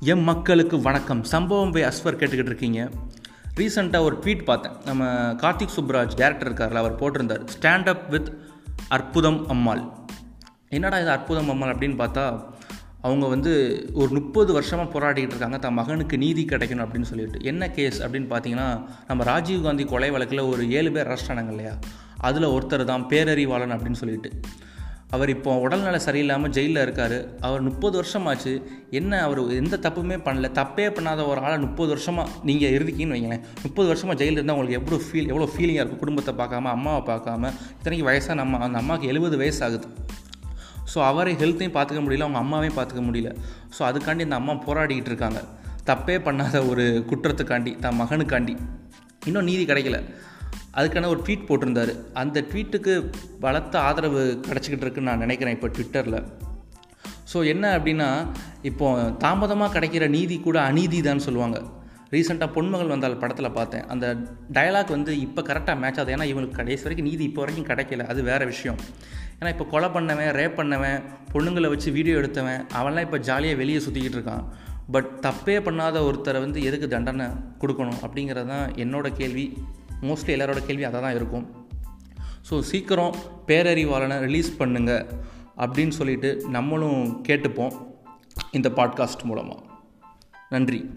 M மக்களுக்கு வணக்கம். சம்பவம் பை அஸ்வர் கேட்டுக்கிட்டு இருக்கீங்க. ரீசெண்டாக ஒரு ட்வீட் பார்த்தேன். நம்ம கார்த்திக் சுப்ராஜ் டேரக்டர் இருக்கார்ல அவர் போட்டிருந்தார். ஸ்டாண்ட் அப் வித் அற்புதம் அம்மாள். என்னடா இது அற்புதம் அம்மாள் அப்படின்னு பார்த்தா அவங்க வந்து ஒரு முப்பது வருஷமாக போராடிக்கிட்டு இருக்காங்க. தன் மகனுக்கு நீதி கிடைக்கணும் அப்படின்னு சொல்லிட்டு. என்ன கேஸ் அப்படின்னு பார்த்தீங்கன்னா நம்ம ராஜீவ்காந்தி கொலை வழக்கில் ஒரு ஏழு பேர் அரெஸ்ட் ஆனாங்க இல்லையா? அதில் ஒருத்தர் தான் பேரறிவாளன் அப்படின்னு சொல்லிட்டு. அவர் இப்போ உடல்நல சரியில்லாமல் ஜெயிலில் இருக்கார். அவர் முப்பது வருஷமாச்சு. என்ன அவர் எந்த தப்புமே பண்ணல. தப்பே பண்ணாத ஒரு ஆளை முப்பது வருஷமாக நீங்கள் இருந்தீங்கன்னு வைங்களேன். முப்பது வருஷமாக ஜெயிலில் இருந்தால் உங்களுக்கு எவ்வளோ ஃபீல் எவ்வளோ ஃபீலிங்காக இருக்கும் குடும்பத்தை பார்க்காம அம்மாவை பார்க்காம? இத்தனைக்கு வயசான அம்மா அந்த அம்மாவுக்கு எழுபது வயசு ஆகுது ஸோ அவரை ஹெல்த்தையும் பார்த்துக்க முடியல. அவங்க அம்மாவையும் பார்த்துக்க முடியல. ஸோ அதுக்காண்டி இந்த அம்மா போராடிக்கிட்டு இருக்காங்க. தப்பே பண்ணாத ஒரு குற்றத்துக்காண்டி தன் மகனுக்காண்டி. இன்னும் நீதி கிடைக்கல. அதுக்கான ஒரு ட்வீட் போட்டிருந்தாரு. அந்த ட்வீட்டுக்கு பலத்த ஆதரவு கிடச்சிக்கிட்டு இருக்குன்னு நான் நினைக்கிறேன் இப்போ ட்விட்டரில் ஸோ என்ன அப்படின்னா இப்போ தாமதமாக கிடைக்கிற நீதி கூட அநீதி தான் சொல்லுவாங்க. ரீசெண்டாக பொன்மகள் வந்தால் படத்தில் பார்த்தேன். அந்த டயலாக் வந்து இப்போ கரெக்டாக மேட்ச் ஆகுது. ஏன்னா இவங்களுக்கு கடைசி வரைக்கும் நீதி இப்போ வரைக்கும் கிடைக்கல. அது வேறு விஷயம். ஏன்னா இப்போ கொலை பண்ணவன் ரேப் பண்ணவன் பொண்ணுங்களை வச்சு வீடியோ எடுத்தவன் அவன்லாம் இப்போ ஜாலியாக வெளியே சுற்றிக்கிட்டு இருக்கான். பட் தப்பே பண்ணாத ஒருத்தரை வந்து எதுக்கு தண்டனை கொடுக்கணும் அப்படிங்கிறது தான் என்னோட கேள்வி. மோஸ்ட்லி எல்லாரோட கேள்வி அதை தான் இருக்கும். ஸோ சீக்கிரம் பேரறிவாளனை ரிலீஸ் பண்ணுங்க அப்படின்னு சொல்லிட்டு நம்மளும் கேட்டுப்போம் இந்த பாட்காஸ்ட் மூலமாக நன்றி.